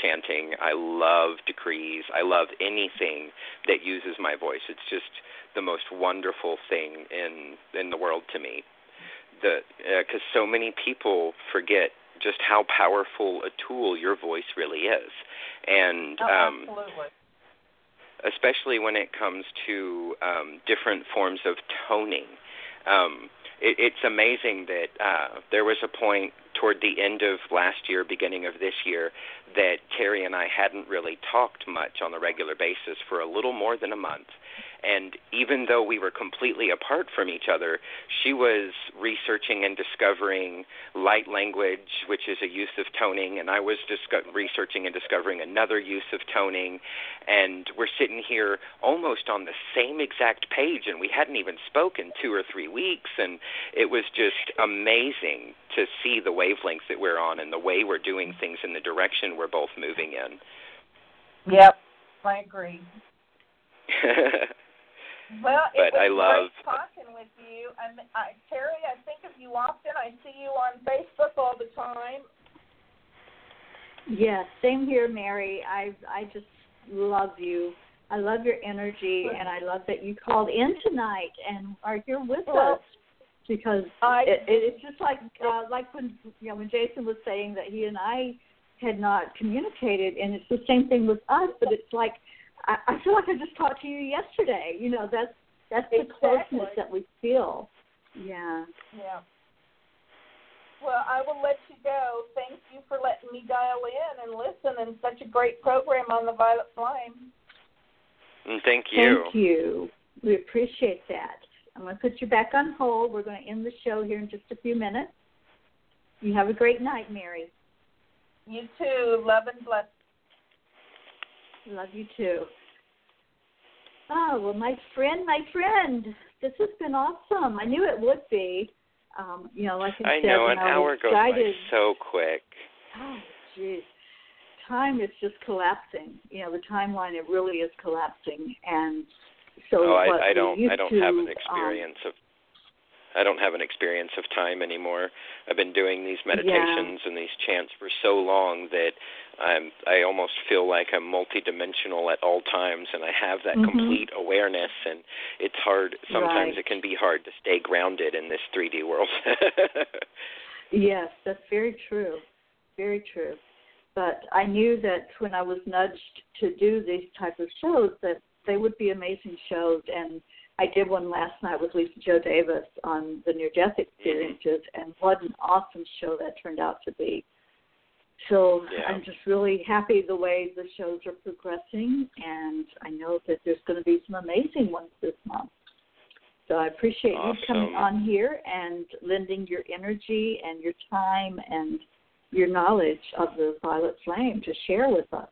D: chanting. I love decrees. I love anything that uses my voice. It's just the most wonderful thing in in the world to me. The because so many people forget just how powerful a tool your voice really is, and
I: Oh,
D: um,
I: absolutely.
D: especially when it comes to um, different forms of toning. Um, it, it's amazing that uh, there was a point toward the end of last year, beginning of this year, that Terry and I hadn't really talked much on a regular basis for a little more than a month. And even though we were completely apart from each other, she was researching and discovering light language, which is a use of toning, and I was disco- researching and discovering another use of toning. And we're sitting here almost on the same exact page, and we hadn't even spoken two or three weeks. And it was just amazing to see the wavelengths that we're on and the way we're doing things in the direction we're both moving in.
I: Yep, I agree. Well, it
D: But
I: was
D: I love-
I: great talking with you. And I, Terry, I think of you often. I see you on Facebook all the time.
C: Yes, same here, Mary. I I just love you. I love your energy, and I love that you called in tonight and are here with
I: Well,
C: us. Because
I: I
C: it, it's just like uh, like when you know when Jason was saying that he and I had not communicated, and it's the same thing with us. But it's like I, I feel like I just talked to you yesterday. You know, that's that's the
I: Exactly.
C: closeness that we feel. Yeah.
I: Yeah. Well, I will let you go. Thank you for letting me dial in and listen and such a great program on the Violet Flame.
D: Mm, thank you.
C: Thank you. We appreciate that. I'm going to put you back on hold. We're going to end the show here in just a few minutes. You have a great night, Mary.
I: You too. Love and bless.
C: Love you too. Oh, well, my friend, my friend, this has been awesome. I knew it would be. Um, you know, like I,
D: I
C: said,
D: know an
C: I
D: hour goes by so quick.
C: Oh, jeez. Time is just collapsing. You know, the timeline it really is collapsing, and so
D: oh, I, I don't. I don't
C: to,
D: have an
C: um,
D: experience of. I don't have an experience of time anymore. I've been doing these meditations and these chants for so long that I'm. I almost feel like I'm multidimensional at all times, and I have that
C: Mhm.
D: complete awareness. And it's hard. Sometimes
C: Right.
D: it can be hard to stay grounded in this 3D world.
C: Yes, that's very true. Very true. But I knew that when I was nudged to do these type of shows that they would be amazing shows and I did one last night with Lisa Joe Davis on the near death experiences and what an awesome show that turned out to be. So
D: Yeah.
C: I'm just really happy the way the shows are progressing and I know that there's going to be some amazing ones this month. So I appreciate you coming on here and lending your energy and your time and your knowledge of the violet flame to share with us.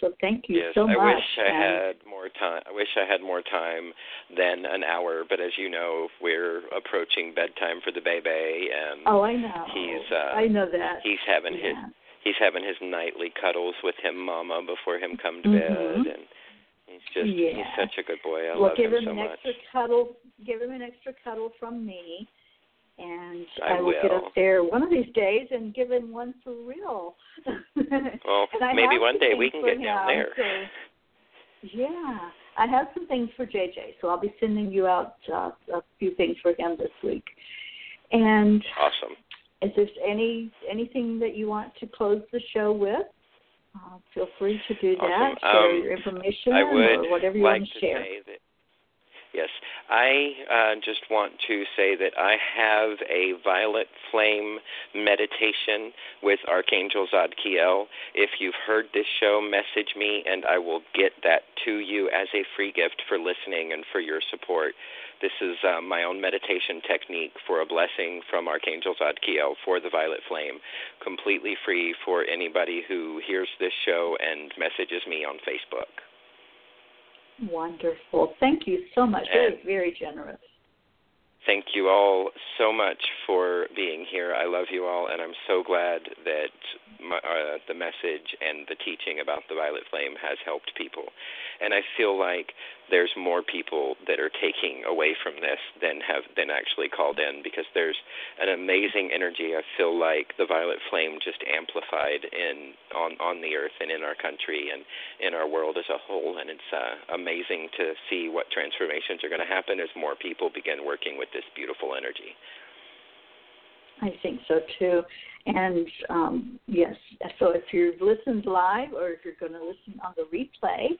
C: So thank you
D: yes,
C: so
D: I wish I had more time. I wish I had more time than an hour. But as you know, we're approaching bedtime for the baby, and
C: oh, I know.
D: he's uh,
C: I know that.
D: he's having his he's having his nightly cuddles with him, Mama, before him come to
C: Mhm.
D: bed, and he's just he's such a good boy. I
C: well,
D: love
C: give
D: him
C: him
D: so
C: an extra cuddle. Give him an extra cuddle from me, and
D: I
C: will get up there one of these days and give him one for real.
D: Well, maybe one day we can get down there.
C: so- yeah, I have some things for JJ, so I'll be sending you out uh, a few things for him this week. And
D: Awesome.
C: is there any anything that you want to close the show with? Uh, feel free to do that.
D: Awesome.
C: Share
D: Um,
C: your information
D: I would
C: or whatever you
D: like
C: want
D: to
C: to share.
D: Yes, I uh, just want to say that I have a violet flame meditation with Archangel Zadkiel. If you've heard this show, message me and I will get that to you as a free gift for listening and for your support. This is uh, my own meditation technique for a blessing from Archangel Zadkiel for the violet flame, completely free for anybody who hears this show and messages me on Facebook.
C: Wonderful. Thank you so much. Very, very generous.
D: Thank you all so much for being here. I love you all, and I'm so glad that uh, the message and the teaching about the violet flame has helped people. And I feel like there's more people that are taking away from this than have been actually called in because there's an amazing energy. I feel like the violet flame just amplified in on on the earth and in our country and in our world as a whole. And it's uh, amazing to see what transformations are going to happen as more people begin working with this beautiful energy.
C: I think so too. And um, yes, so if you've listened live or if you're going to listen on the replay,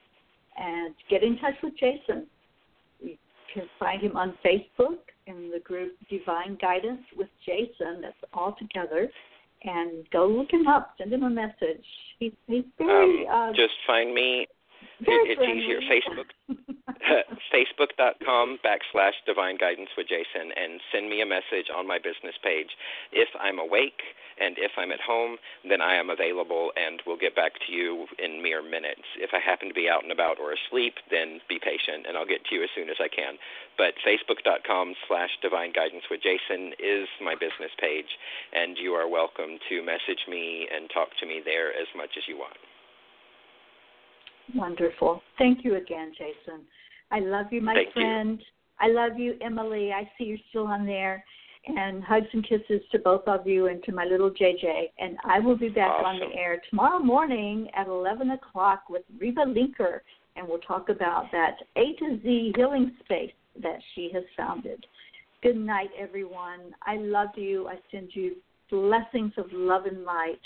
C: and get in touch with Jason. You can find him on Facebook in the group Divine Guidance with Jason. That's all together. And go look him up. Send him a message. He's, he's very.
D: Um,
C: uh,
D: just find me. It, it's
C: friendly.
D: easier. Facebook. Facebook.com backslash Divine Guidance with Jason and send me a message on my business page. If I'm awake and if I'm at home, then I am available and will get back to you in mere minutes. If I happen to be out and about or asleep, then be patient and I'll get to you as soon as I can. But Facebook.com slash Divine Guidance with Jason is my business page, and you are welcome to message me and talk to me there as much as you want.
C: Wonderful. Thank you again, Jason. I love you, my
D: Thank you.
C: friend. I love you, Emily. I see you're still on there. And hugs and kisses to both of you and to my little JJ. And I will be back on the air tomorrow morning at 11 o'clock with Reba Linker. And we'll talk about that A to Z healing space that she has founded. Good night, everyone. I love you. I send you blessings of love and light.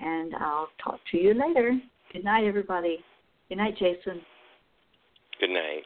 C: And I'll talk to you later. Good night, everybody. Good night, Jason.
D: Good night.